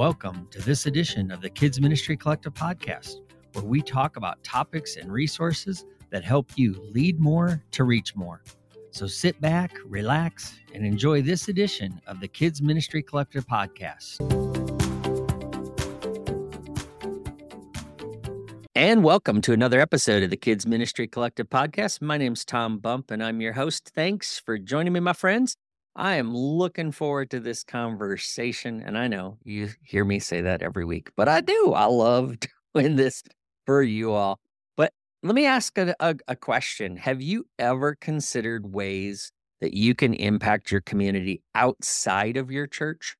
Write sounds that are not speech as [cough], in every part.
Welcome to this edition of the Kids Ministry Collective podcast, where we talk about topics and resources that help you lead more to reach more. So sit back, relax, and enjoy this edition of the Kids Ministry Collective podcast. And welcome to another episode of the Kids Ministry Collective podcast. My name's Tom Bump, and I'm your host. Thanks for joining me, my friends. I am looking forward to this conversation. And I know you hear me say that every week, but I do. I love [laughs] doing this for you all. But let me ask a, a, a question Have you ever considered ways that you can impact your community outside of your church?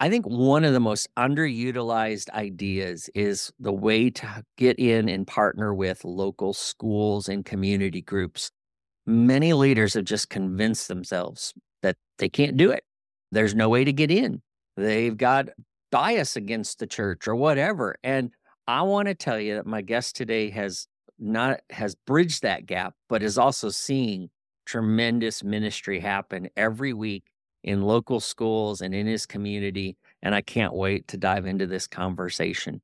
I think one of the most underutilized ideas is the way to get in and partner with local schools and community groups. Many leaders have just convinced themselves that they can't do it. There's no way to get in. They've got bias against the church or whatever. And I want to tell you that my guest today has not has bridged that gap, but is also seeing tremendous ministry happen every week in local schools and in his community. And I can't wait to dive into this conversation.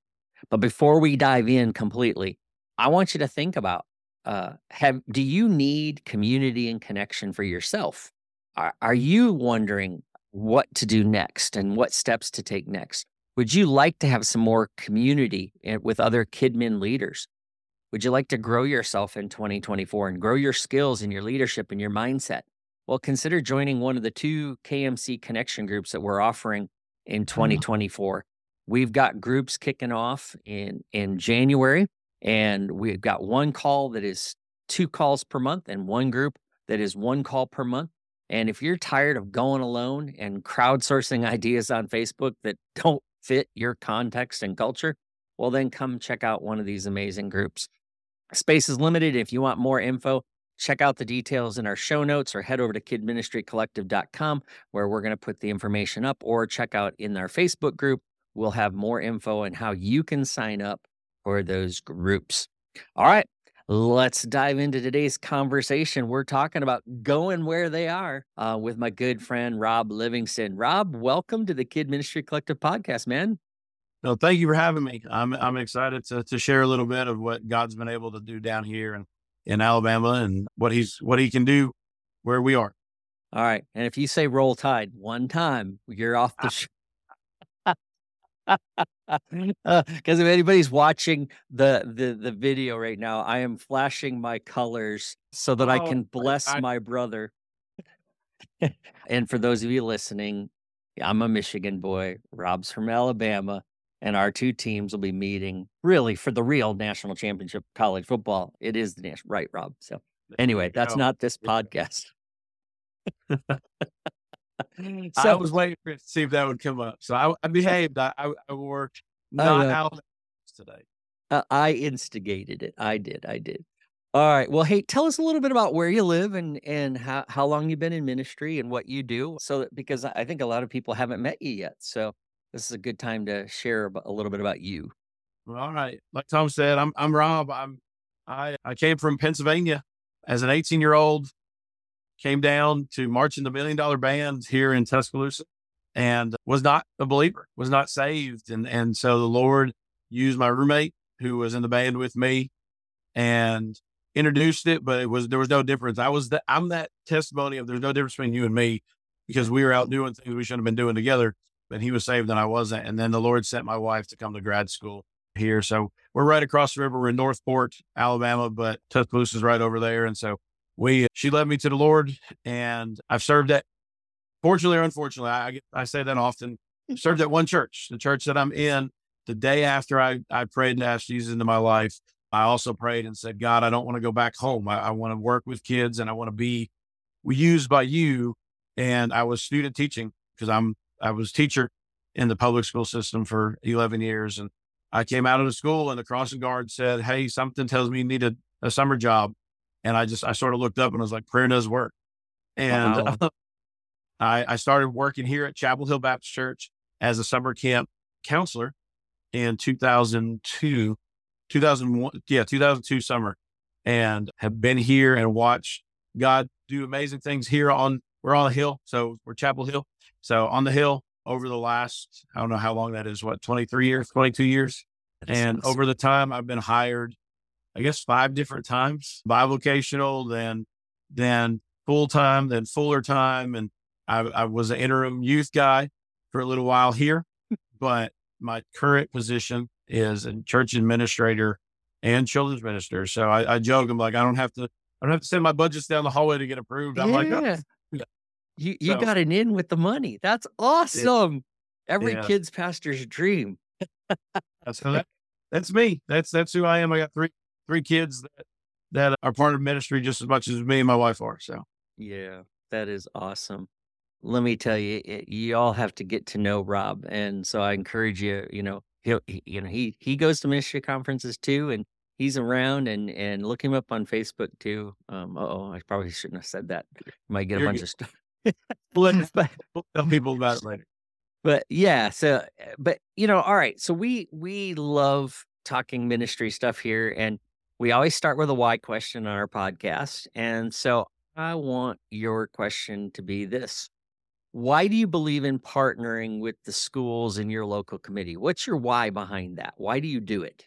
But before we dive in completely, I want you to think about uh, have do you need community and connection for yourself? Are, are you wondering what to do next and what steps to take next? Would you like to have some more community eh, with other KidMin leaders? Would you like to grow yourself in 2024 and grow your skills and your leadership and your mindset? Well, consider joining one of the two KMC connection groups that we're offering in 2024. We've got groups kicking off in in January, and we've got one call that is two calls per month, and one group that is one call per month. And if you're tired of going alone and crowdsourcing [laughs] ideas on Facebook that don't fit your context and culture, well, then come check out one of these amazing groups. Space is limited. If you want more info, check out the details in our show notes or head over to kidministrycollective.com where we're going to put the information up or check out in our Facebook group. We'll have more info on how you can sign up for those groups. All right. Let's dive into today's conversation. We're talking about going where they are uh, with my good friend Rob Livingston. Rob, welcome to the Kid Ministry Collective podcast, man. No, thank you for having me. I'm I'm excited to to share a little bit of what God's been able to do down here in, in Alabama and what he's what he can do where we are. All right. And if you say roll tide one time, you're off the show. Because [laughs] uh, if anybody's watching the, the the video right now, I am flashing my colors so that oh, I can bless I, I... my brother. [laughs] and for those of you listening, I'm a Michigan boy. Rob's from Alabama, and our two teams will be meeting really for the real national championship college football. It is the national, right, Rob? So anyway, that's not this podcast. [laughs] [laughs] so, I was waiting for it to see if that would come up. So I, I behaved. I, I, I worked not uh, out today. Uh, I instigated it. I did. I did. All right. Well, hey, tell us a little bit about where you live and and how, how long you've been in ministry and what you do. So that, because I think a lot of people haven't met you yet. So this is a good time to share a little bit about you. All right. Like Tom said, I'm I'm Rob. I'm I I came from Pennsylvania as an 18 year old came down to march in the million dollar band here in Tuscaloosa and was not a believer, was not saved. And, and so the Lord used my roommate who was in the band with me and introduced it, but it was, there was no difference. I was, the, I'm that testimony of there's no difference between you and me because we were out doing things we shouldn't have been doing together, but he was saved and I wasn't. And then the Lord sent my wife to come to grad school here. So we're right across the river. We're in Northport, Alabama, but Tuscaloosa is right over there. And so we uh, she led me to the Lord, and I've served at. Fortunately or unfortunately, I I say that often. [laughs] served at one church, the church that I'm in. The day after I I prayed and asked Jesus into my life, I also prayed and said, God, I don't want to go back home. I, I want to work with kids, and I want to be used by you. And I was student teaching because I'm I was teacher in the public school system for 11 years, and I came out of the school, and the crossing guard said, "Hey, something tells me you need a, a summer job." And I just, I sort of looked up and I was like, prayer does work. And wow. uh, [laughs] I, I started working here at Chapel Hill Baptist Church as a summer camp counselor in 2002, 2001, yeah, 2002 summer, and have been here and watched God do amazing things here on, we're on the hill. So we're Chapel Hill. So on the hill, over the last, I don't know how long that is, what, 23 years, 22 years. And over the time, I've been hired, I guess, five different times, bivocational, then, then full time, then fuller time. And I, I was an interim youth guy for a little while here, [laughs] but my current position is a church administrator and children's minister. So I, I joke, I'm like, I don't have to, I don't have to send my budgets down the hallway to get approved. I'm yeah. like, oh. [laughs] you you so, got an in with the money. That's awesome. It, Every yeah. kid's pastor's dream. [laughs] that's that, that's me. That's that's who I am. I got three three kids that that are part of ministry just as much as me and my wife are. So yeah, that is awesome. Let me tell you, you all have to get to know Rob, and so I encourage you. You know, he you know he he goes to ministry conferences too, and he's around and and look him up on Facebook too. Um, oh, I probably shouldn't have said that. Might get a bunch of stuff. [laughs] we'll, [laughs] but, we'll tell people about it later. But yeah, so but you know, all right. So we we love talking ministry stuff here, and we always start with a why question on our podcast. And so I want your question to be this. Why do you believe in partnering with the schools in your local committee? What's your why behind that? Why do you do it?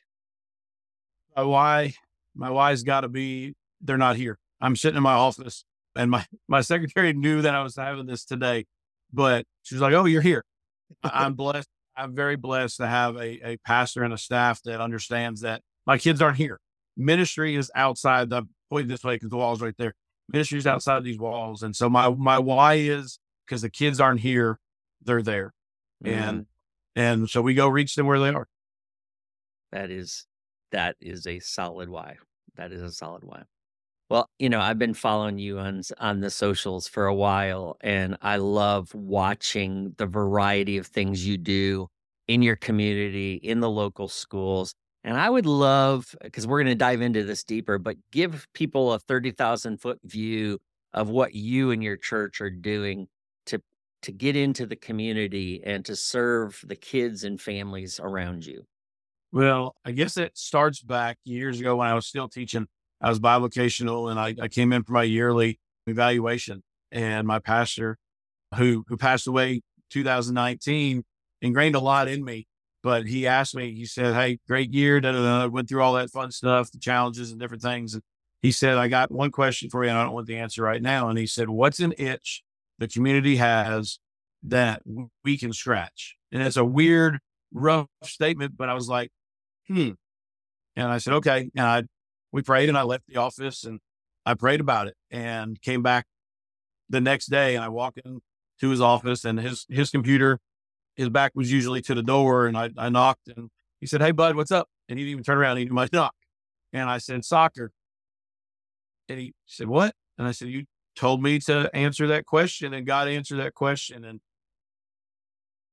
my why, my why's got to be they're not here. I'm sitting in my office and my, [laughs] my secretary knew that I was having this today, but she's like, Oh, you're here. I'm blessed. I'm very blessed to have a, a pastor and a staff that understands that my kids aren't here. Ministry is outside the point this way because the wall's right there. Ministry is outside these walls. And so my, my why is because the kids aren't here, they're there. Mm-hmm. And, and so we go reach them where they are. That is that is a solid why. That is a solid why. Well, you know, I've been following you on on the socials for a while and I love watching the variety of things you do in your community, in the local schools. And I would love because we're going to dive into this deeper, but give people a 30,000 foot view of what you and your church are doing to to get into the community and to serve the kids and families around you. Well, I guess it starts back years ago when I was still teaching. I was bivocational and I, I came in for my yearly evaluation. And my pastor, who who passed away 2019, ingrained a lot in me. But he asked me, he said, Hey, great year. Da, da, da. Went through all that fun stuff, the challenges and different things. And he said, I got one question for you, and I don't want the answer right now. And he said, What's an itch the community has that we can scratch? And it's a weird, rough statement, but I was like, hmm. And I said, okay. And I, we prayed and I left the office and I prayed about it and came back the next day and I walked into his office and his, his computer, his back was usually to the door and I, I knocked and he said, Hey bud, what's up? And he didn't even turn around. He knew my [laughs] knock. And I said, soccer. And he said, what? And I said, you told me to answer that question and God answered that question. And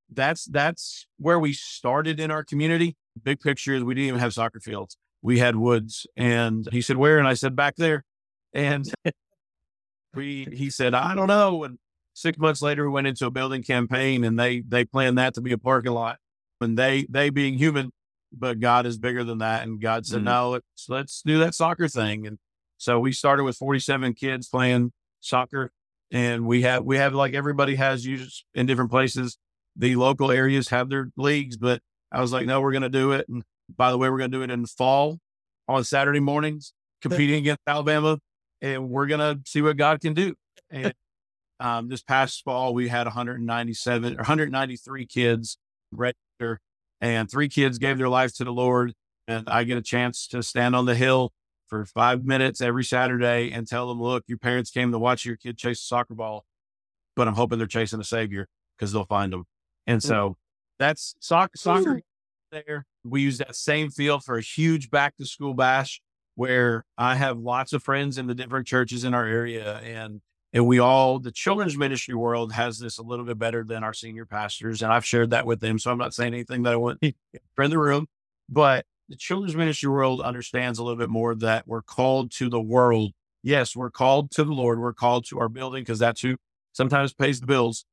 that's, that's where we started in our community big picture is we didn't even have soccer fields. We had woods. And he said, Where? And I said, Back there. And [laughs] we he said, I don't know. And six months later we went into a building campaign and they they planned that to be a parking lot. And they they being human, but God is bigger than that. And God said, mm-hmm. No, let's let's do that soccer thing. And so we started with 47 kids playing soccer. And we have we have like everybody has users in different places. The local areas have their leagues, but I was like, no, we're going to do it. And by the way, we're going to do it in the fall on Saturday mornings, competing against Alabama, and we're going to see what God can do. And um, this past fall, we had 197 or 193 kids register, and three kids gave their life to the Lord. And I get a chance to stand on the hill for five minutes every Saturday and tell them, look, your parents came to watch your kid chase a soccer ball, but I'm hoping they're chasing a savior because they'll find them. And mm. so that's soccer. Soccer [laughs] there. We use that same field for a huge back to school bash where I have lots of friends in the different churches in our area, and and we all the children's ministry world has this a little bit better than our senior pastors, and I've shared that with them. So I'm not saying anything that I want hmm. in the room, but the children's ministry world understands a little bit more that we're called to the world. Yes, we're called to the Lord. We're called to our building because that's who sometimes pays the bills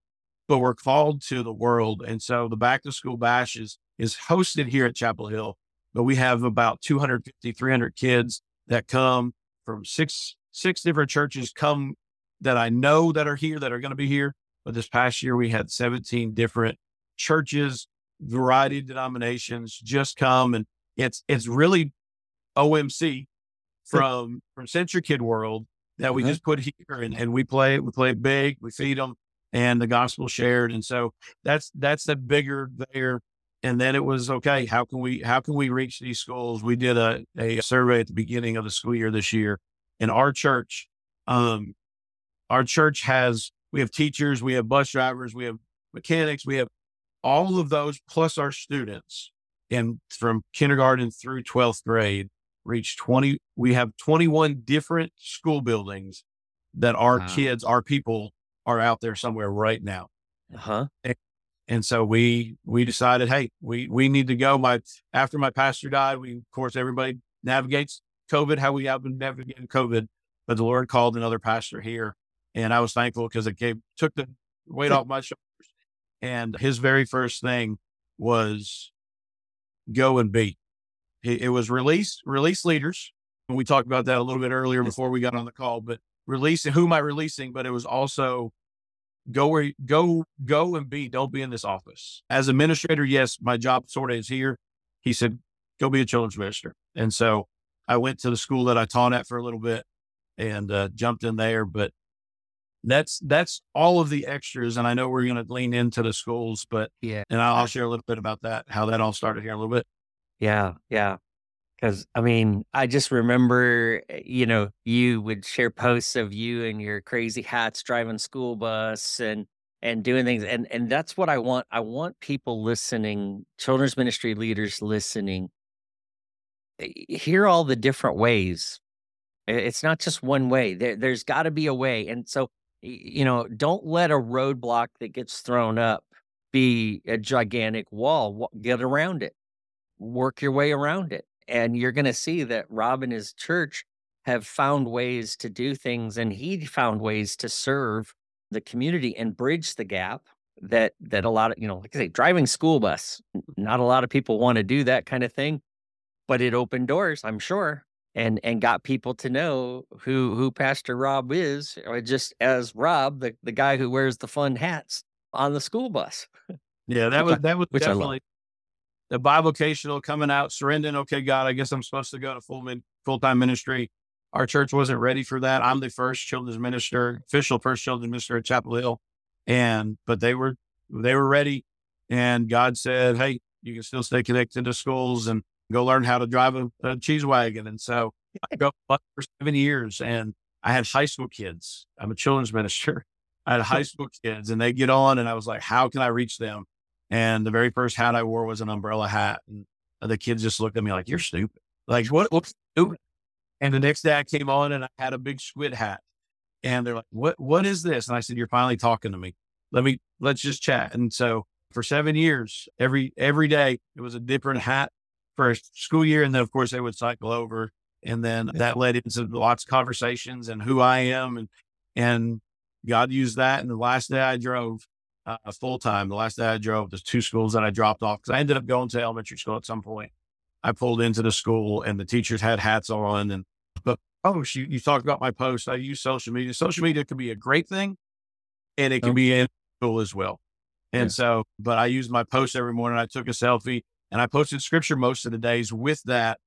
but we're called to the world. And so the back to school bash is, is hosted here at Chapel Hill, but we have about 250, 300 kids that come from six, six different churches come that I know that are here, that are going to be here. But this past year, we had 17 different churches, variety of denominations just come. And it's, it's really OMC from, from Century Kid World that we just put here and, and we play it. We play it big. We feed them and the gospel shared. And so that's, that's the bigger there. And then it was, okay, how can we, how can we reach these schools? We did a, a survey at the beginning of the school year this year in our church. Um, our church has, we have teachers, we have bus drivers, we have mechanics, we have all of those plus our students. And from kindergarten through 12th grade reach 20 we have 21 different school buildings that our wow. kids our people are out there somewhere right now. Uh-huh. And, and, so we we decided hey we we need to go. My after my pastor died we of course everybody navigates covid how we have been navigating covid but the lord called another pastor here and i was thankful because it gave took the weight off my shoulders and his very first thing was go and be it, it was release, release leaders. And we talked about that a little bit earlier before we got on the call, but releasing, who am I releasing? But it was also go where, go, go and be, don't be in this office. As administrator, yes, my job sort of is here. He said, go be a children's minister. And so I went to the school that I taught at for a little bit and uh, jumped in there. But that's that's all of the extras and i know we're going to lean into the schools but yeah and I'll, I'll, share a little bit about that how that all started here a little bit yeah, yeah. Because I mean, I just remember, eh, you know, you would share posts of you and your crazy hats driving school bus and and doing things, and and that's what I want. I want people listening, children's ministry leaders listening, eh, hear all the different ways. It's not just one way. There, there's got to be a way, and so you know, don't let a roadblock that gets thrown up be a gigantic wall. Get around it work your way around it. And you're going to see that Rob and his church have found ways to do things, and he found ways to serve the community and bridge the gap that that a lot of you know like i say driving school bus not a lot of people want to do that kind of thing but it opened doors i'm sure and and got people to know who who pastor rob is or just as rob the, the guy who wears the fun hats on the school bus yeah that was that was definitely the bivocational coming out, surrendering, okay, God, I guess I'm supposed to go to full min, full time ministry. Our church wasn't ready for that. I'm the first children's minister, official first children's minister at Chapel Hill. And but they were they were ready. And God said, Hey, you can still stay connected to schools and go learn how to drive a, a cheese wagon. And so I [laughs] go for seven years and I had high school kids. I'm a children's [laughs] minister. I had high school kids and they get on and I was like, how can I reach them? And the very first hat I wore was an umbrella hat. And the kids just looked at me like, you're stupid. Like, what? What's stupid? And the next day I came on and I had a big squid hat. And they're like, what, what is this? And I said, you're finally talking to me. Let me, let's just chat. And so for seven years, every, every day it was a different hat a school year. And then of course they would cycle over. And then that led into lots of conversations and who I am. And, and God used that. And the last day I drove, uh, full time. The last day I drove, there's two schools that I dropped off because I ended up going to elementary school at some point. I pulled into the school and the teachers had hats on. And, but oh, you, you talked about my post. I use social media. Social media can be a great thing and it can oh. be in school as well. And yeah. so, but I used my post every morning. I took a selfie and I posted scripture most of the days with that.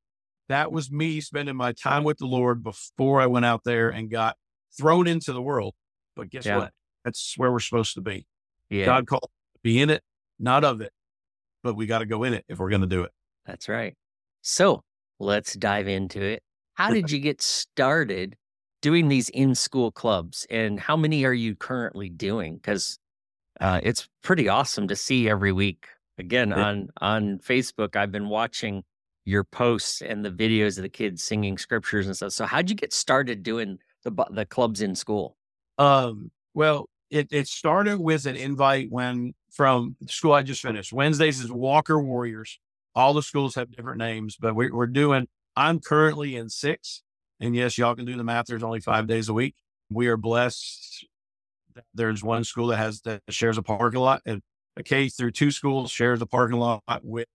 That was me spending my time with the Lord before I went out there and got thrown into the world. But guess yeah. what? That's where we're supposed to be. Yeah. God called be in it, not of it, but we got to go in it if we're going to do it. That's right. So let's dive into it. How did you get started doing these in school clubs and how many are you currently doing? Because uh, it's pretty awesome to see every week. Again, yeah. on on Facebook, I've been watching your posts and the videos of the kids singing scriptures and stuff. So, how'd you get started doing the the clubs in school? Um, well, it, it started with an invite when from school I just finished. Wednesdays is Walker Warriors. All the schools have different names, but we, we're doing, I'm currently in six. And yes, y'all can do the math. There's only five days a week. We are blessed. There's one school that has that shares a parking lot, and a K through two schools shares a parking lot with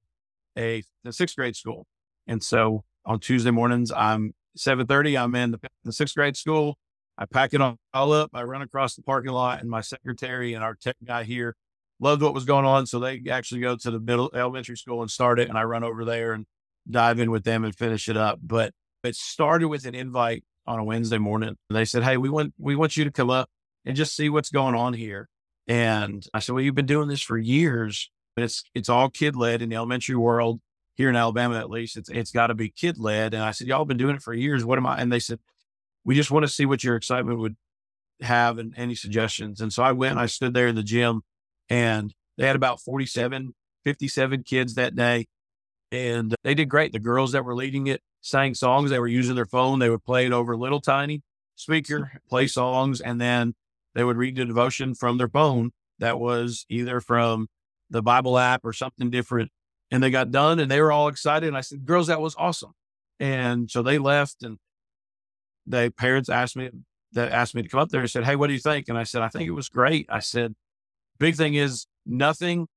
a sixth grade school. And so on Tuesday mornings, I'm 7:30. I'm in the, the sixth grade school. I pack it all up. I run across the parking lot, and my secretary and our tech guy here loved what was going on. So they actually go to the middle elementary school and start it. And I run over there and dive in with them and finish it up. But it started with an invite on a Wednesday morning. And they said, Hey, we want, we want you to come up and just see what's going on here. And I said, Well, you've been doing this for years, but it's, it's all kid led in the elementary world here in Alabama, at least. It's, it's got to be kid led. And I said, Y'all been doing it for years. What am I? And they said, we just want to see what your excitement would have and any suggestions. And so I went, I stood there in the gym and they had about 47, 57 kids that day. And they did great. The girls that were leading it sang songs. They were using their phone. They would play it over little tiny speaker, play songs, and then they would read the devotion from their phone that was either from the Bible app or something different. And they got done and they were all excited. And I said, girls, that was awesome. And so they left and the parents asked me that asked me to come up there and said, Hey, what do you think? And I said, I think it was great. I said, big thing is nothing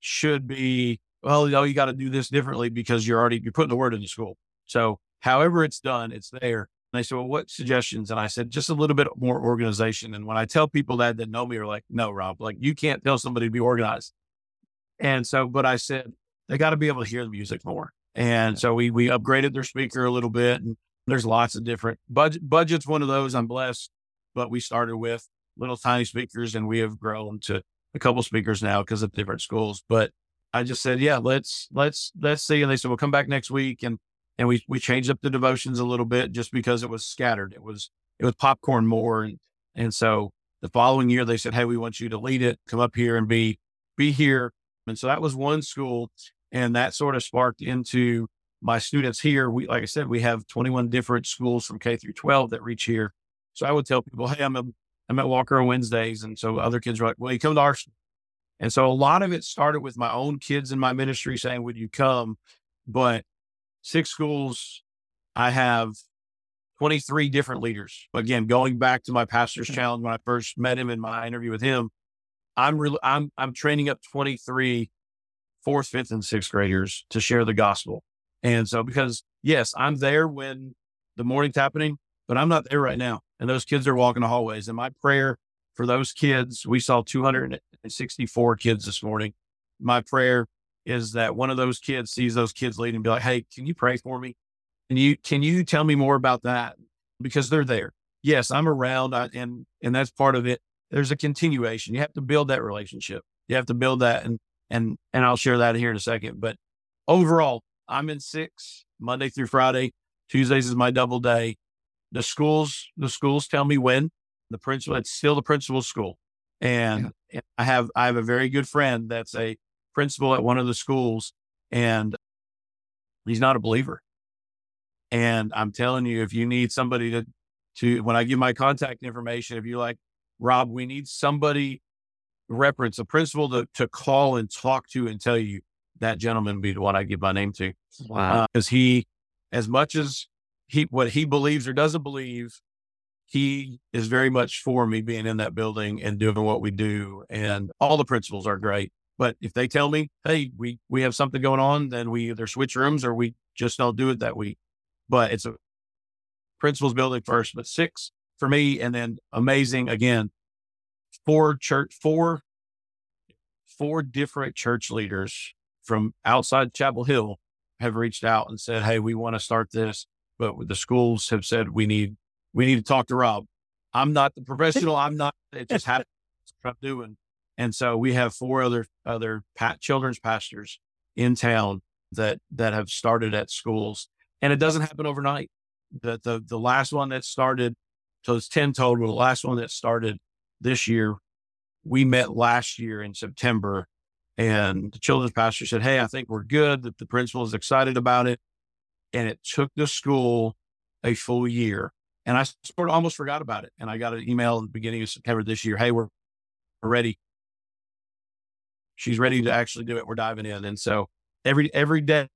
should be, well, you know, you got to do this differently because you're already, you're putting the word in the school. So however it's done, it's there. And they said, well, what suggestions? And I said, just a little bit more organization. And when I tell people that that know me are like, no, Rob, like you can't tell somebody to be organized. And so, but I said, they got to be able to hear the music more. And so we, we upgraded their speaker a little bit and there's lots of different budget. Budget's one of those. I'm blessed, but we started with little tiny speakers, and we have grown to a couple speakers now because of different schools. But I just said, yeah, let's let's let's see. And they said, we'll come back next week, and and we we changed up the devotions a little bit just because it was scattered. It was it was popcorn more, and and so the following year they said, hey, we want you to lead it, come up here and be be here. And so that was one school, and that sort of sparked into my students here, we, like I said, we have 21 different schools from K through 12 that reach here. So I would tell people, Hey, I'm, a, I'm at Walker on Wednesdays. And so other kids are like, well, you come to our, and so a lot of it started with my own kids in my ministry saying, would you come? But six schools, I have 23 different leaders. Again, going back to my pastor's hmm. challenge when I first met him in my interview with him, I'm really, I'm, I'm training up 23 fourth, fifth, and sixth graders to share the gospel. And so, because yes, I'm there when the morning's happening, but I'm not there right now. And those kids are walking the hallways. And my prayer for those kids, we saw 264 kids this morning. My prayer is that one of those kids sees those kids leading and be like, Hey, can you pray for me? And you, can you tell me more about that? Because they're there. Yes, I'm around I, and, and that's part of it. There's a continuation. You have to build that relationship. You have to build that. And, and, and I'll share that here in a second. But overall, I'm in six Monday through Friday. Tuesdays is my double day. The schools, the schools tell me when. The principal, it's still the principal's school. And yeah. I have I have a very good friend that's a principal at one of the schools, and he's not a believer. And I'm telling you, if you need somebody to to when I give my contact information, if you're like, Rob, we need somebody reference, a principal to to call and talk to and tell you that gentleman be the one I give my name to. Wow. Because uh, he, as much as he, what he believes or doesn't believe, he is very much for me being in that building and doing what we do. And all the principals are great. But if they tell me, hey, we, we have something going on, then we either switch rooms or we just don't do it that week. But it's a principals building first, but six for me. And then amazing again, four church, four, four different church leaders from outside Chapel Hill have reached out and said, Hey, we want to start this, but the schools have said we need, we need to talk to Rob. I'm not the [laughs] professional. I'm not, it just happens. what I'm doing. And so we have four other, other pat, children's pastors in town that, that have started at schools and it doesn't happen overnight. The, the, the last one that started, so it's 10 total. The last one that started this year, we met last year in September and the children's pastor said, Hey, I think we're good. That the principal is excited about it. And it took the school a full year. And I sort of almost forgot about it. And I got an email in the beginning of September this year. Hey, we're ready. She's ready to actually do it. We're diving in. And so every, every day,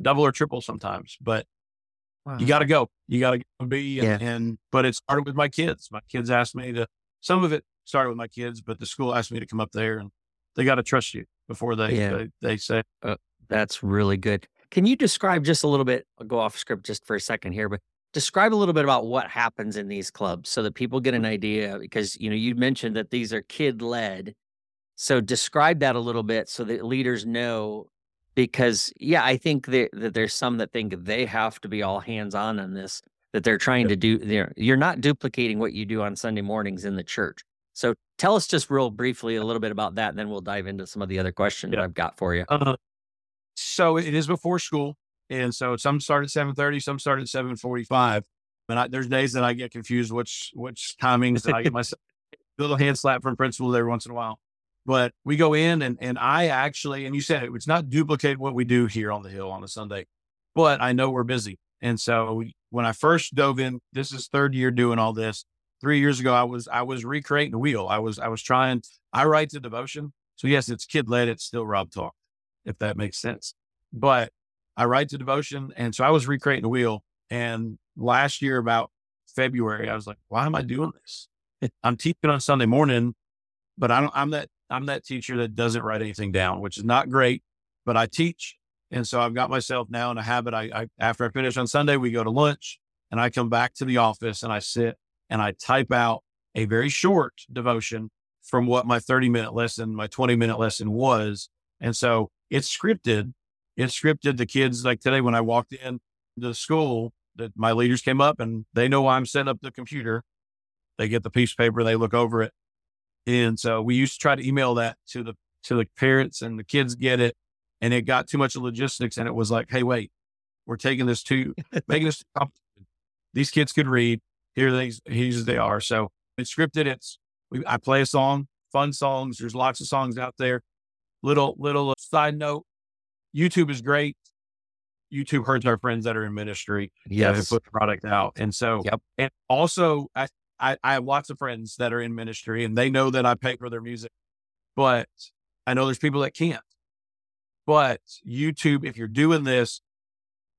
double or triple sometimes, but wow. you got to go. You got to be. And, yeah. and, but it started with my kids. My kids asked me to, some of it started with my kids, but the school asked me to come up there and they got to trust you before they, yeah. they, they, say. Uh, that's really good. Can you describe just a little bit? I'll go off script just for a second here, but describe a little bit about what happens in these clubs so that people get an idea because you know you mentioned that these are kid led so describe that a little bit so that leaders know because yeah i think that, that there's some that think they have to be all hands on on this that they're trying to do there you're not duplicating what you do on sunday mornings in the church. So tell us just real briefly a little bit about that and then we'll dive into some of the other questions Yeah. i've got for you. Uh, so it is before school, and so some start at seven thirty, some start at seven forty five. And I, there's days that I get confused which which timings that I get [laughs] myself a little hand slap from principals every once in a while. But we go in and and I actually and you said it, it's not duplicate what we do here on the hill on a Sunday, but I know we're busy, and so we, when I first dove in, this is third year doing all this. Three years ago, I was I was recreating the wheel. I was I was trying. I write the devotion, so yes, it's kid led. It's still Rob talk, if that makes sense. But I write the devotion, and so I was recreating the wheel. And last year, about February, I was like, "Why am I doing this? [laughs] I'm teaching on Sunday morning, but I don't. I'm that I'm that teacher that doesn't write anything down, which is not great. But I teach, and so I've got myself now in a habit. I, I after I finish on Sunday, we go to lunch, and I come back to the office and I sit and I type out a very short devotion from what my 30 minute lesson, my 20 minute lesson was. And so it's scripted. It's scripted. The kids, like today, when I walked in to the school, that my leaders came up and they know I'm setting up the computer. They get the piece of paper, they look over it. And so we used to try to email that to the to the parents and the kids get it. And it got too much logistics. And it was like, hey, wait, we're taking this to [laughs] making this complicated. These kids could read. Here they here they are. So it's scripted. It's we, I play a song, fun songs. There's lots of songs out there. Little little side note, YouTube is great. YouTube hurts our friends that are in ministry that yes put product out. And so, Yep. and also, I, I, I have lots of friends that are in ministry and they know that I pay for their music, but I know there's people that can't. But YouTube, if you're doing this,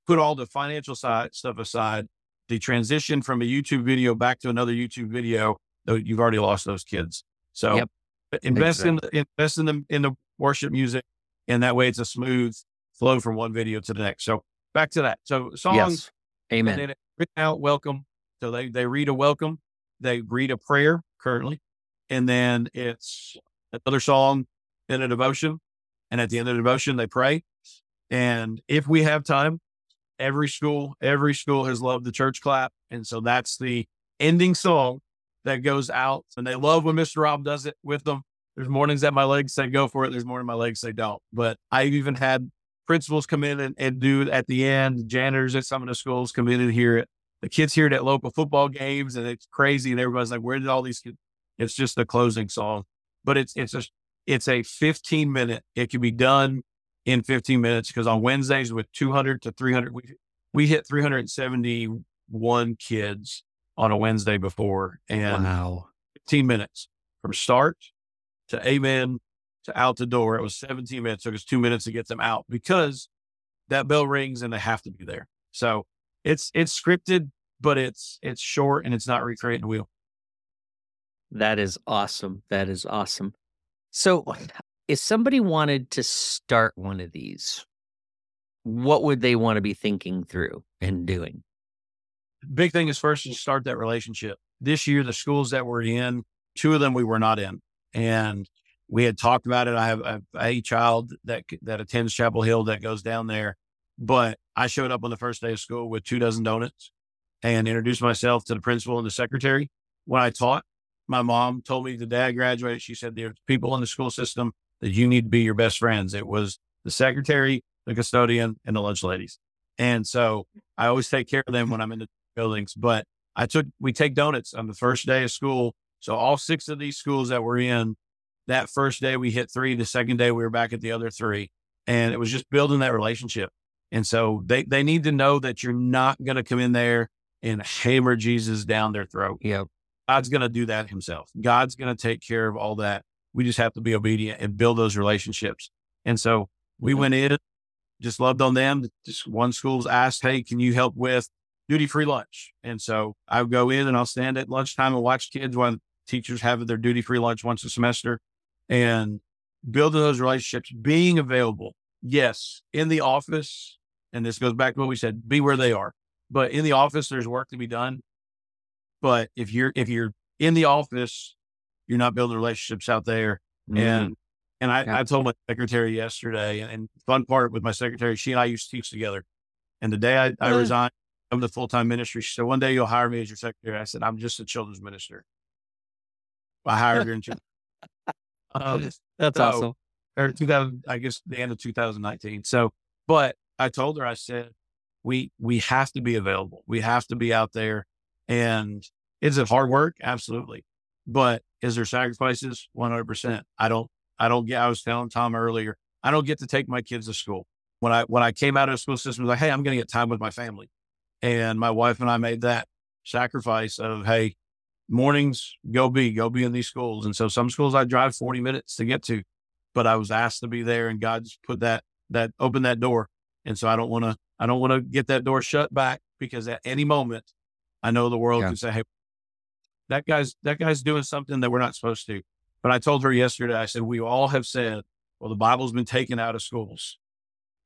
put all the financial side stuff aside. The transition from a YouTube video back to another YouTube video, though you've already lost those kids. So Yep. invest in invest in the in the worship music, and that way it's a smooth flow from one video to the next. So back to that. So songs yes and amen then out welcome. So they they read a welcome, they read a prayer currently, and then it's another song and a devotion. And at the end of the devotion, they pray. And if we have time, every school, every school has loved the church clap. And so that's the ending song that goes out. And they love when Mr. Rob does it with them. There's mornings that my legs say go for it. There's morning my legs say don't. But I've even had principals come in and, and do at the end. Janitors at some of the schools come in and hear it. The kids hear it at local football games, and it's crazy. And everybody's like, "Where did all these kids?" It's just the closing song, but it's it's a it's a 15 minute. It can be done in 15 minutes because on Wednesdays with 200 to 300, we we hit 371 kids on a Wednesday before, and wow 15 minutes from start to amen to out the door. It was 17 minutes. It took us two minutes to get them out because that bell rings and they have to be there. So it's it's scripted, but it's it's short and it's not recreating the wheel. That is awesome. That is awesome. So, if somebody wanted to start one of these, what would they want to be thinking through and doing? Big thing is first to start that relationship. This year, the schools that we're in, two of them we were not in, and we had talked about it. I have a, child that that attends Chapel Hill that goes down there, but I showed up on the first day of school with two dozen donuts and introduced myself to the principal and the secretary. When I taught, my mom told me the day I graduated, she said there's people in the school system that you need to be your best friends. It was the secretary, the custodian, and the lunch ladies. And so I always take care of them when I'm in the buildings. But I took we take donuts on the first day of school. So all six of these schools that we're in, that first day we hit three. The second day we were back at the other three. And it was just building that relationship. And so they, they need to know that you're not going to come in there and hammer Jesus down their throat. Yeah. God's going to do that himself. God's going to take care of all that. We just have to be obedient and build those relationships. And so we went in, just loved on them. Just one school's asked, Hey, can you help with duty free lunch? And so I'll go in and I'll stand at lunchtime and watch kids while teachers have their duty free lunch once a semester and building those relationships, being available. Yes, in the office. And this goes back to what we said be where they are. but in the office, there's work to be done. But if you're if you're in the office, you're not building relationships out there. Mm. And and I, yeah. I told my secretary yesterday, and, and, fun part with my secretary, she and I used to teach together. And the day I, I resigned from the full time ministry, she said, "One day you'll hire me as your secretary." I said, "I'm just a children's minister." I hired her in. um, That's so, awesome. Or 2000, I guess the end of 2019. So, but I told her, I said, we we have to be available. We have to be out there. And is it hard work? Absolutely. But is there sacrifices? 100%. I don't, I don't get, I was telling Tom earlier, I don't get to take my kids to school. When I, when I came out of the school system, I was like, Hey, I'm going to get time with my family. And my wife and I made that sacrifice of, Hey, mornings, go be, go be in these schools. And so some schools I drive 40 minutes to get to, but I was asked to be there and God's put that, that open that door. And so I don't want to, I don't want to get that door shut back because at any moment I know the world yeah. can say, Hey, that guy's, that guy's doing something that we're not supposed to. But I told her yesterday, I said, we all have said, well, the Bible's been taken out of schools.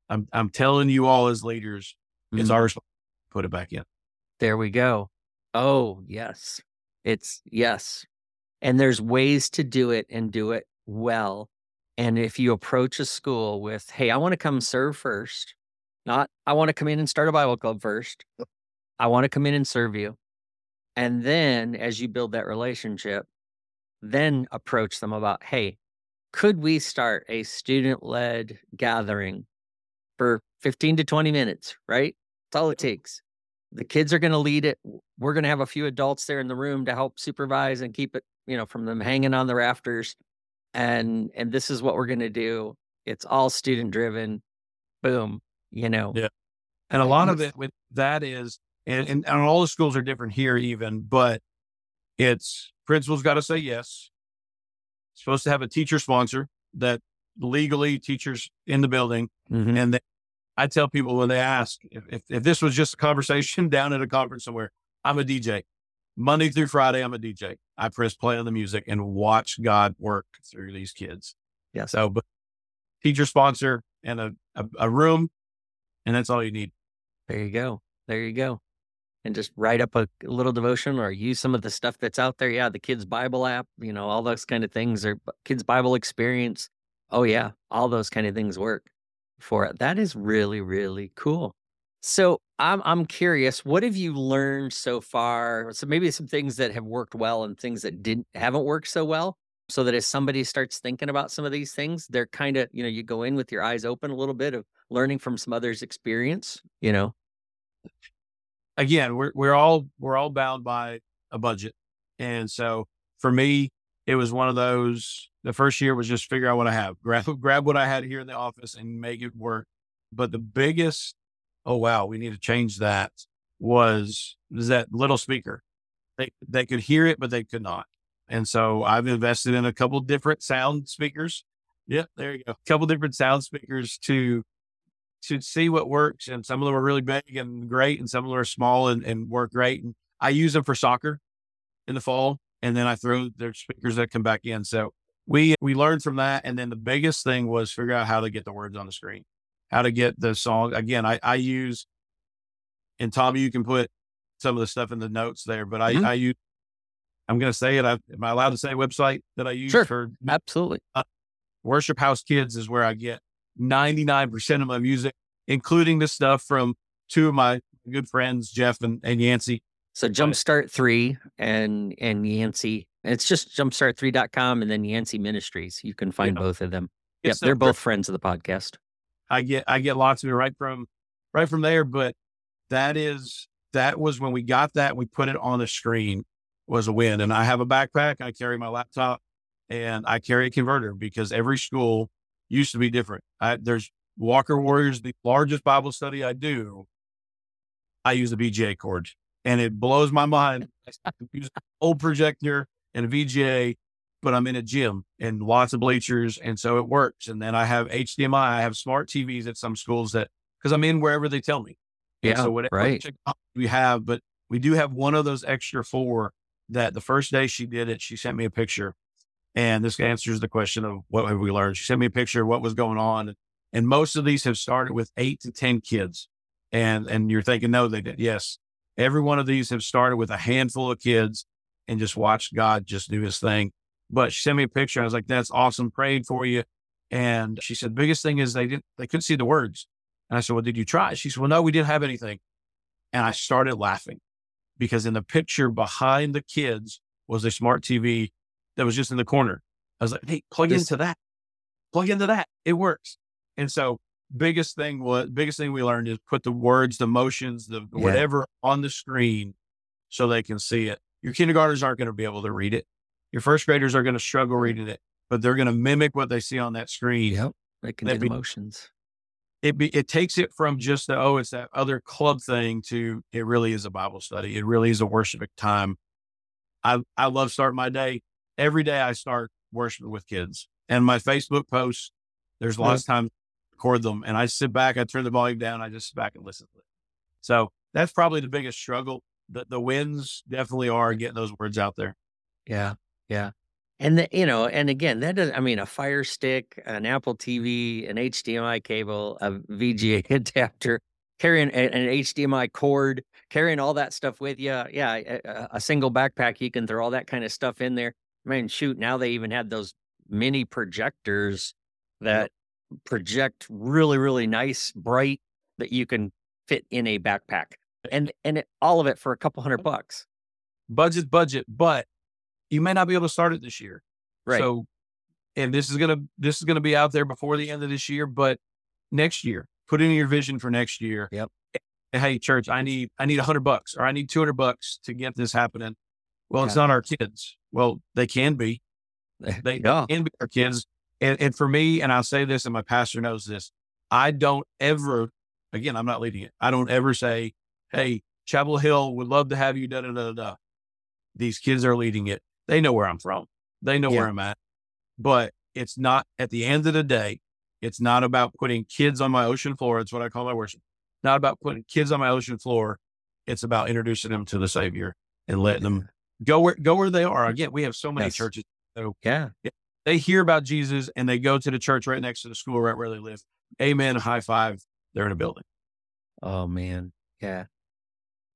I'm, I'm telling you all as leaders, mm-hmm. it's our put it back in. There we go. Oh, yes. It's yes. And there's ways to do it and do it well. And if you approach a school with, hey, I want to come serve first, not I want to come in and start a Bible club first. I want to come in and serve you. And then as you build that relationship, then approach them about, hey, could we start a student led gathering for 15 to 20 minutes, right? That's all it mm-hmm. takes the kids are going to lead it. We're going to have a few adults there in the room to help supervise and keep it, you know, from them hanging on the rafters. And and this is what we're going to do. It's all student driven. Boom, you know. Yeah. And a lot of it with that is, and, and, and all the schools are different here, even, but it's principal's got to say yes. Supposed to have a teacher sponsor that legally teachers in the building, mm-hmm. and then I tell people when they ask if, if, if, this was just a conversation [laughs] down at a conference somewhere, I'm a DJ. Monday through Friday, I'm a DJ. I press play on the music and watch God work through these kids. Yeah. So, but teacher sponsor and a, a, a room, and that's all you need. There you go. There you go. And just write up a, a little devotion or use some of the stuff that's out there. Yeah. The kids Bible app, you know, all those kind of things or kids Bible experience. Oh yeah. All those kind of things work for it. That is really, really cool. So I'm I'm curious, what have you learned so far? So maybe some things that have worked well and things that didn't haven't worked so well. So that as somebody starts thinking about some of these things, they're kind of, you know, you go in with your eyes open a little bit of learning from some others' experience, you know. Again, we're we're all we're all bound by a budget. And so for me, it was one of those the first year was just figure out what I have, grab [laughs] grab what I had here in the office and make it work. But the biggest, oh wow, we need to change that was, was that little speaker. They they could hear it, but they could not. And so I've invested in a couple different sound speakers. Yep, there you go. A couple different sound speakers to to see what works. And some of them are really big and great, and some of them are small and, and work great. And I use them for soccer in the fall. And then I throw their speakers that come back in. So we we learned from that and then the biggest thing was figure out how to get the words on the screen how to get the song again i i use and tommy you can put some of the stuff in the notes there but i mm-hmm. i use i'm going to say it I, am i allowed to say website that i use sure. for absolutely uh, worship house kids is where i get 99% of my music including the stuff from two of my good friends jeff and, and yancey so jumpstart 3 and and yancey it's just jumpstart3.com and then Yancey Ministries. You can find yeah. both of them. Yep, they're both friends of the podcast. I get I get lots of it right from right from there, but that is that was when we got that we put it on the screen was a win. And I have a backpack, I carry my laptop, and I carry a converter because every school used to be different. I, there's Walker Warriors, the largest Bible study I do. I use a VGA cord, and it blows my mind. I [laughs] use an old projector and a VGA, but I'm in a gym and lots of bleachers. And so it works. And then I have HDMI, I have smart TVs at some schools that, because I'm in wherever they tell me. Yeah. And so whatever right. we have, but we do have one of those extra four that the first day she did it, she sent me a picture. And this answers the question of what have we learned? She sent me a picture of what was going on. And most of these have started with eight to 10 kids. And and you're thinking, no, they did. Yes. Every one of these have started with a handful of kids and just watched God just do his thing. But she sent me a picture. I was like, that's awesome. Prayed for you. And she said, biggest thing is they didn't, they couldn't see the words. And I said, well, did you try? She said, well, no, we didn't have anything. And I started laughing because in the picture behind the kids was a smart TV that was just in the corner. I was like, hey, plug this, into that. Plug into that. It works. And so biggest thing was biggest thing we learned is put the words, the motions, the yeah. whatever on the screen so they can see it. Your kindergartners aren't going to be able to read it. Your first graders are going to struggle reading it, but they're going to mimic what they see on that screen. Yep. They can be, emotions. It be, it takes it from just the, oh, it's that other club thing to it really is a Bible study. It really is a worshiping time. I, I love starting my day. Every day I start worshiping with kids and my Facebook posts. There's lots of times record them and I sit back, I turn the volume down. I just sit back and listen to it. So that's probably the biggest struggle. The, the wins definitely are getting those words out there. Yeah. Yeah. And the, you know, and again, that does, I mean, a Fire Stick, an Apple TV, an HDMI cable, a VGA [laughs] adapter, carrying a, an HDMI cord, carrying all that stuff with you. Yeah, a, a, single backpack, you can throw all that kind of stuff in there. I mean, shoot, now they even had those mini projectors that project really, really nice, bright that you can fit in a backpack, and and it, all of it for a couple hundred bucks. Budget, budget, but you may not be able to start it this year. Right. So, and this is gonna this is gonna be out there before the end of this year, but next year, put in your vision for next year. Yep. Hey, church, I need I need a hundred bucks or I need two hundred bucks to get this happening. Well, yeah. it's not our kids. Well, they can be. They yeah. can be our kids. And, and for me, and I'll say this, and my pastor knows this, I don't ever, again, I'm not leading it. I don't ever say, Hey, Chapel Hill would love to have you. Da da da da. These kids are leading it. They know where I'm from. They know yeah. where I'm at. But it's not at the end of the day, it's not about putting kids on my ocean floor. It's what I call my worship. Not about putting kids on my ocean floor. It's about introducing them to the Savior and letting them go where go where they are. Again, we have so many yes. churches. So yeah. They hear about Jesus and they go to the church right next to the school right where they live. Amen. High five. They're in a building. Oh man. Yeah.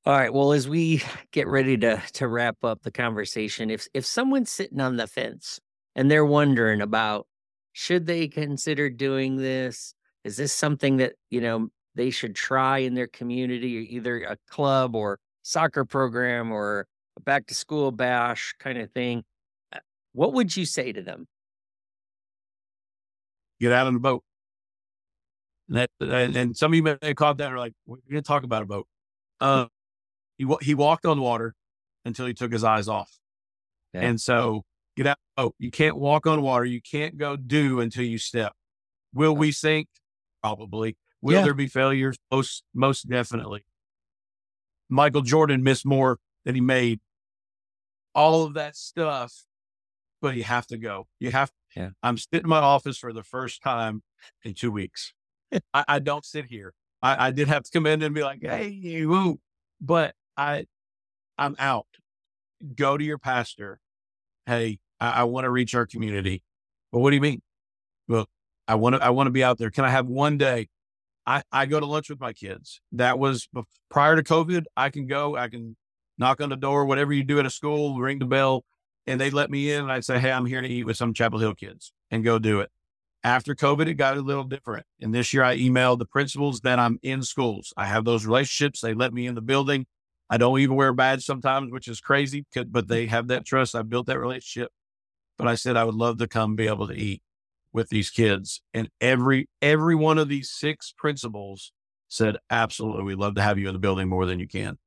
All right. Well, as we get ready to to wrap up the conversation, if if someone's sitting on the fence and they're wondering about should they consider doing this, is this something that you know they should try in their community, either a club or soccer program or a back to school bash kind of thing? Uh, what would you say to them? Get out on the boat. And, that, and some of you may have caught that are like, we're going to talk about a boat. Uh, he he walked on water until he took his eyes off. Yeah. And so get out. Oh, you can't walk on water. You can't go do until you step. Will we sink? Probably. Will yeah. there be failures? Most most definitely. Michael Jordan missed more than he made. All of that stuff, but you have to go. You have. Yeah. I'm sitting in my office for the first time in two weeks. [laughs] I, I, don't sit here. I, I, did have to come in and be like, "Hey, woo," but I, I'm out. Go to your pastor. Hey, I, I want to reach our community. Well, what do you mean? Well, I want to, I want to be out there. Can I have one day? I, I go to lunch with my kids. That was prior to COVID. I can go, I can knock on the door, whatever you do at a school, ring the bell, and they let me in. And I'd say, Hey, I'm here to eat with some Chapel Hill kids and go do it. After COVID, it got a little different. And this year I emailed the principals that I'm in schools. I have those relationships. They let me in the building. I don't even wear a badge sometimes, which is crazy, but mm. they have that trust. I built that relationship. But I said I would love to come be able to eat with these kids. And every every one of these six principals said, absolutely, we'd love to have you in the building more than you can.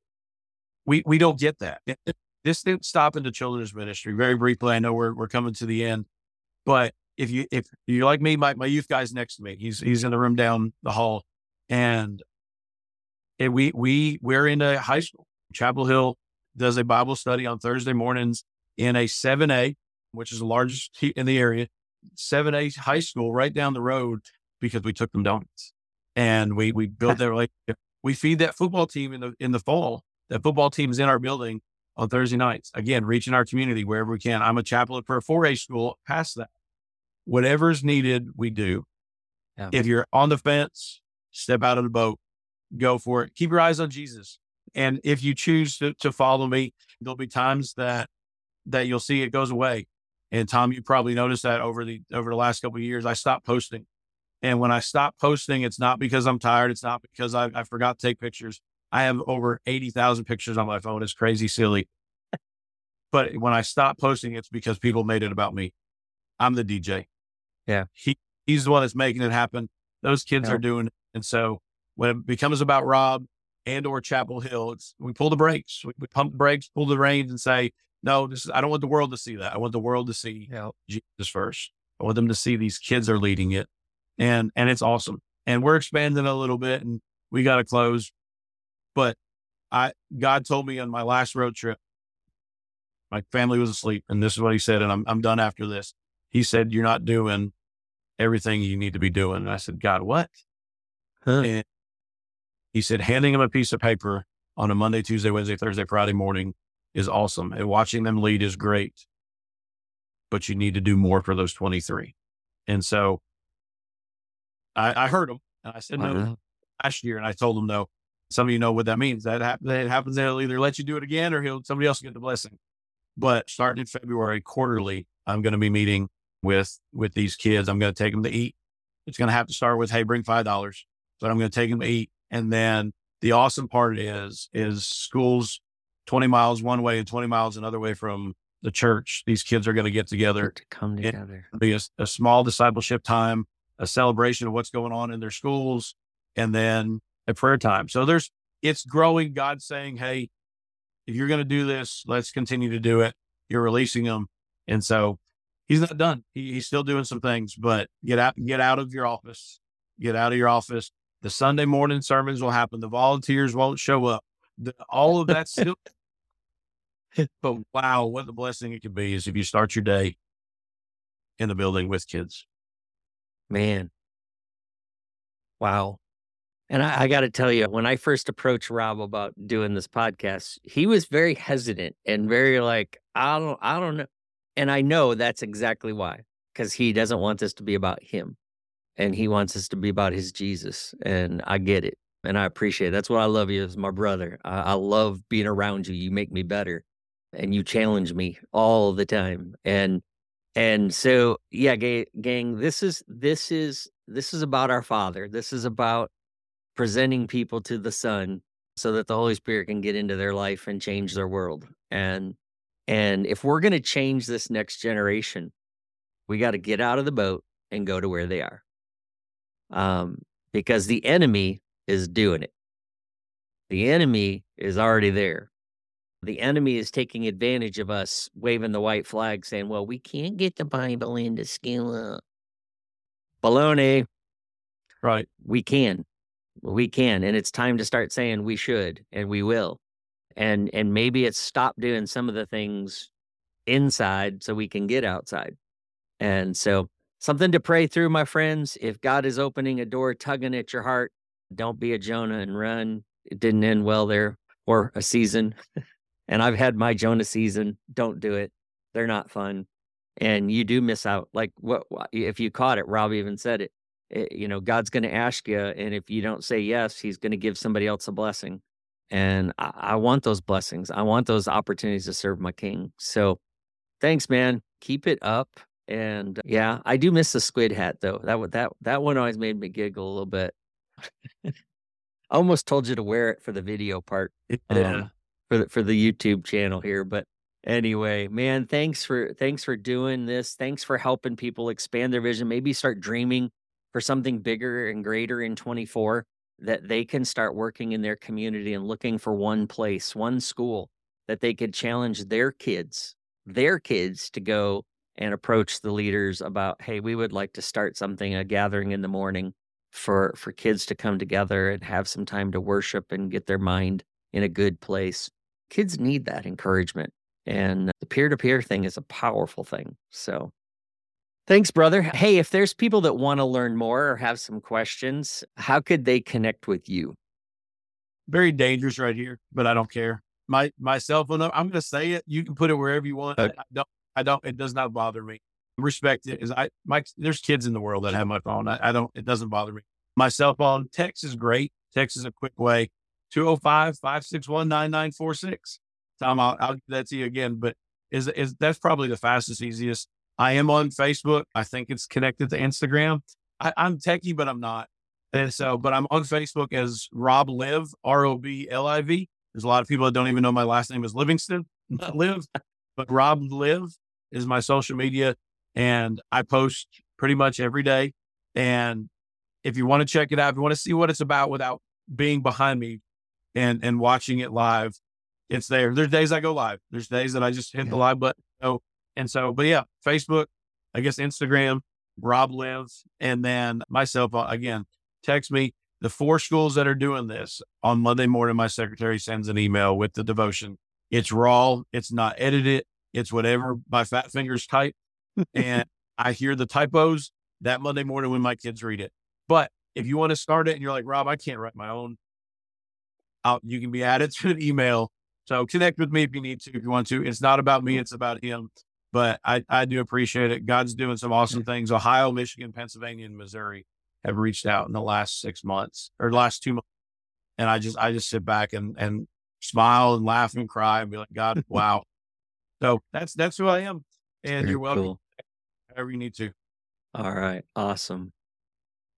We we don't get that. This didn't stop into children's ministry. Very briefly, I know we're we're coming to the end. But if you if you're like me, my, my youth guy's next to me. He's he's in the room down the hall. And and we we we're in a high school. Chapel Hill does a Bible study on Thursday mornings in a 7A, which is the largest in the area, 7A high school right down the road because we took them donuts and we, we built [laughs] that relationship. We feed that football team in the, in the fall. That football team is in our building on Thursday nights. Again, reaching our community wherever we can. I'm a chaplain for a 4A school past that. whatever is needed, we do. Yeah. If you're on the fence, step out of the boat, go for it. Keep your eyes on Jesus. And if you choose to, to follow me, there'll be times that that you'll see it goes away. And Tom, you probably noticed that over the over the last couple of years, I stopped posting. And when I stop posting, it's not because I'm tired. It's not because I, I forgot to take pictures. I have over 80,000 pictures on my phone. It's crazy silly. but when I stop posting, it's because people made it about me. I'm the DJ. Yeah. He, he's the one that's making it happen. Those kids yeah. are doing it. And so when it becomes about Rob and or Chapel Hill, it's we pull the brakes, we, we pump the brakes, pull the reins and say, no, this is, I don't want the world to see that. I want the world to see yeah. Jesus first. I want them to see these kids are leading it and, and it's awesome. And we're expanding a little bit and we got to close, but I, God told me on my last road trip, my family was asleep and this is what he said. And I'm, I'm done after this. He said, you're not doing everything you need to be doing. And I said, God, what? Huh. And he said, handing him a piece of paper on a Monday, Tuesday, Wednesday, Thursday, Friday morning is awesome. And watching them lead is great, but you need to do more for those 23. And so I, I heard him and I said, no, uh-huh. last year. And I told him, no, some of you know what that means. That, ha- that happens. They'll either let you do it again or he'll, somebody else get the blessing. But starting in February quarterly, I'm going to be meeting with, with these kids. I'm going to take them to eat. It's going to have to start with, Hey, bring $5, but I'm going to take them to eat. And then the awesome part is, is schools 20 miles one way and 20 miles another way from the church. These kids are going to get together to come together, be a, a small discipleship time, a celebration of what's going on in their schools, and then a prayer time. So there's, it's growing. God saying, Hey, if you're going to do this, let's continue to do it. You're releasing them. And so he's not done. He, he's still doing some things, but get out, get out of your office, get out of your office. The Sunday morning sermons will happen. The volunteers won't show up. The, all of that still. [laughs] but wow, what the blessing it could be is if you start your day in the building with kids. Man. Wow. And I, I got to tell you, when I first approached Rob about doing this podcast, he was very hesitant and very like, I don't, I don't know. And I know that's exactly why, because he doesn't want this to be about him and he wants us to be about his Jesus. And I get it. And I appreciate it. That's what I love you as my brother. I, I love being around you. You make me better and you challenge me all the time. And, and so, yeah, gang, this is, this is, this is about our father. This is about presenting people to the Son so that the Holy Spirit can get into their life and change their world. And and if we're going to change this next generation, we got to get out of the boat and go to where they are. Um, because the enemy is doing it. The enemy is already there. The enemy is taking advantage of us waving the white flag saying, well, we can't get the Bible into school. Baloney. Right. We can we can and it's time to start saying we should and we will and and maybe it's stop doing some of the things inside so we can get outside and so something to pray through my friends if god is opening a door tugging at your heart don't be a jonah and run it didn't end well there or a season [laughs] and i've had my jonah season don't do it they're not fun and you do miss out like what if you caught it rob even said it Eh, you know, God's going to ask you. And if you don't say yes, he's going to give somebody else a blessing. And I, I, want those blessings. I want those opportunities to serve my king. So thanks, man. Keep it up. And yeah, I do miss the squid hat though. That that that one always made me giggle a little bit. [laughs] I almost told you to wear it for the video part. [laughs] Yeah. Um, for the for the YouTube channel here. But anyway, man, thanks for thanks for doing this. Thanks for helping people expand their vision. Maybe start dreaming for something bigger and greater in 24 that they can start working in their community and looking for one place, one school that they could challenge their kids, their kids to go and approach the leaders about, hey, we would like to start something, a gathering in the morning for for kids to come together and have some time to worship and get their mind in a good place. Kids need that encouragement. And the peer to peer thing is a powerful thing. So Thanks, brother. Hey, if there's people that want to learn more or have some questions, how could they connect with you? Very dangerous right here, but I don't care. My my cell phone number, I'm going to say it. You can put it wherever you want. Uh okay. I don't. I don't. It does not bother me. Respect it. Is I my there's kids in the world that have my phone. I, I don't. It doesn't bother me. My cell phone text is great. Text is a quick way 205 561 9946. Tom, I'll, I'll give that to you again, but is, is that's probably the fastest, easiest. I am on Facebook. I think it's connected to Instagram. I, I'm techie, but I'm not. And so, but I'm on Facebook as Rob Live, R O B L I V. There's a lot of people that don't even know my last name is Livingston, [laughs] not Live, but Rob Live is my social media. And I post pretty much every day. And if you want to check it out, if you want to see what it's about without being behind me and and watching it live, it's there. There's days I go live. There's days that I just hit yeah. the live button. So and so, but yeah, Facebook, I guess Instagram, Rob Lives, and then myself uh, again. Text me the four schools that are doing this on Monday morning. My secretary sends an email with the devotion. It's raw. It's not edited. It's whatever my fat fingers type, and [laughs] I hear the typos that Monday morning when my kids read it. But if you want to start it and you're like, Rob, I can't write my own, out, you can be added to an email. So connect with me if you need to, if you want to. It's not about me, it's about him. But I, I do appreciate it. God's doing some awesome things. Ohio, Michigan, Pennsylvania, and Missouri have reached out in the last six months or last two months. And I just I just sit back and and smile and laugh and cry and be like, God, wow. So that's that's who I am. And Very you're welcome. Cool. However you need to. All right. Awesome.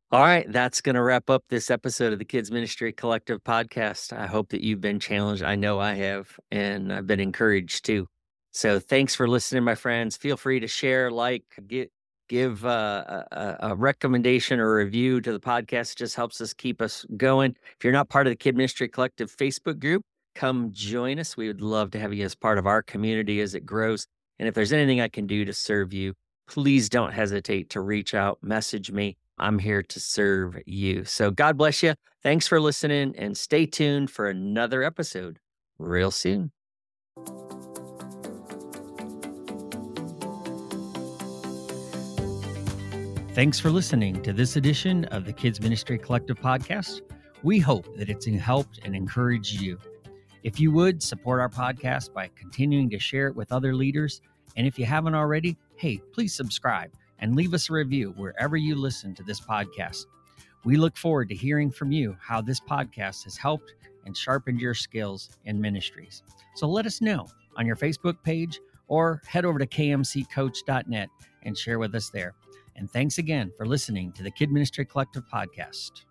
All right, that's going to wrap up this episode of the Kids Ministry Collective podcast. I hope that you've been challenged. I know I have, and I've been encouraged too. So thanks for listening, my friends. Feel free to share, like, get, give uh, a, a, recommendation or review to the podcast. It just helps us keep us going. If you're not part of the Kid Ministry Collective Facebook group, come join us. We would love to have you as part of our community as it grows. And if there's anything I can do to serve you, please don't hesitate to reach out, message me. I'm here to serve you. So God bless you. Thanks for listening and stay tuned for another episode real soon. Thanks for listening to this edition of the Kids Ministry Collective podcast. We hope that it's helped and encouraged you. If you would support our podcast by continuing to share it with other leaders, and if you haven't already, hey, please subscribe and leave us a review wherever you listen to this podcast. We look forward to hearing from you how this podcast has helped and sharpened your skills in ministries. So let us know on your Facebook page or head over to kmccoach.net and share with us there. And thanks again for listening to the Kid Ministry Collective podcast.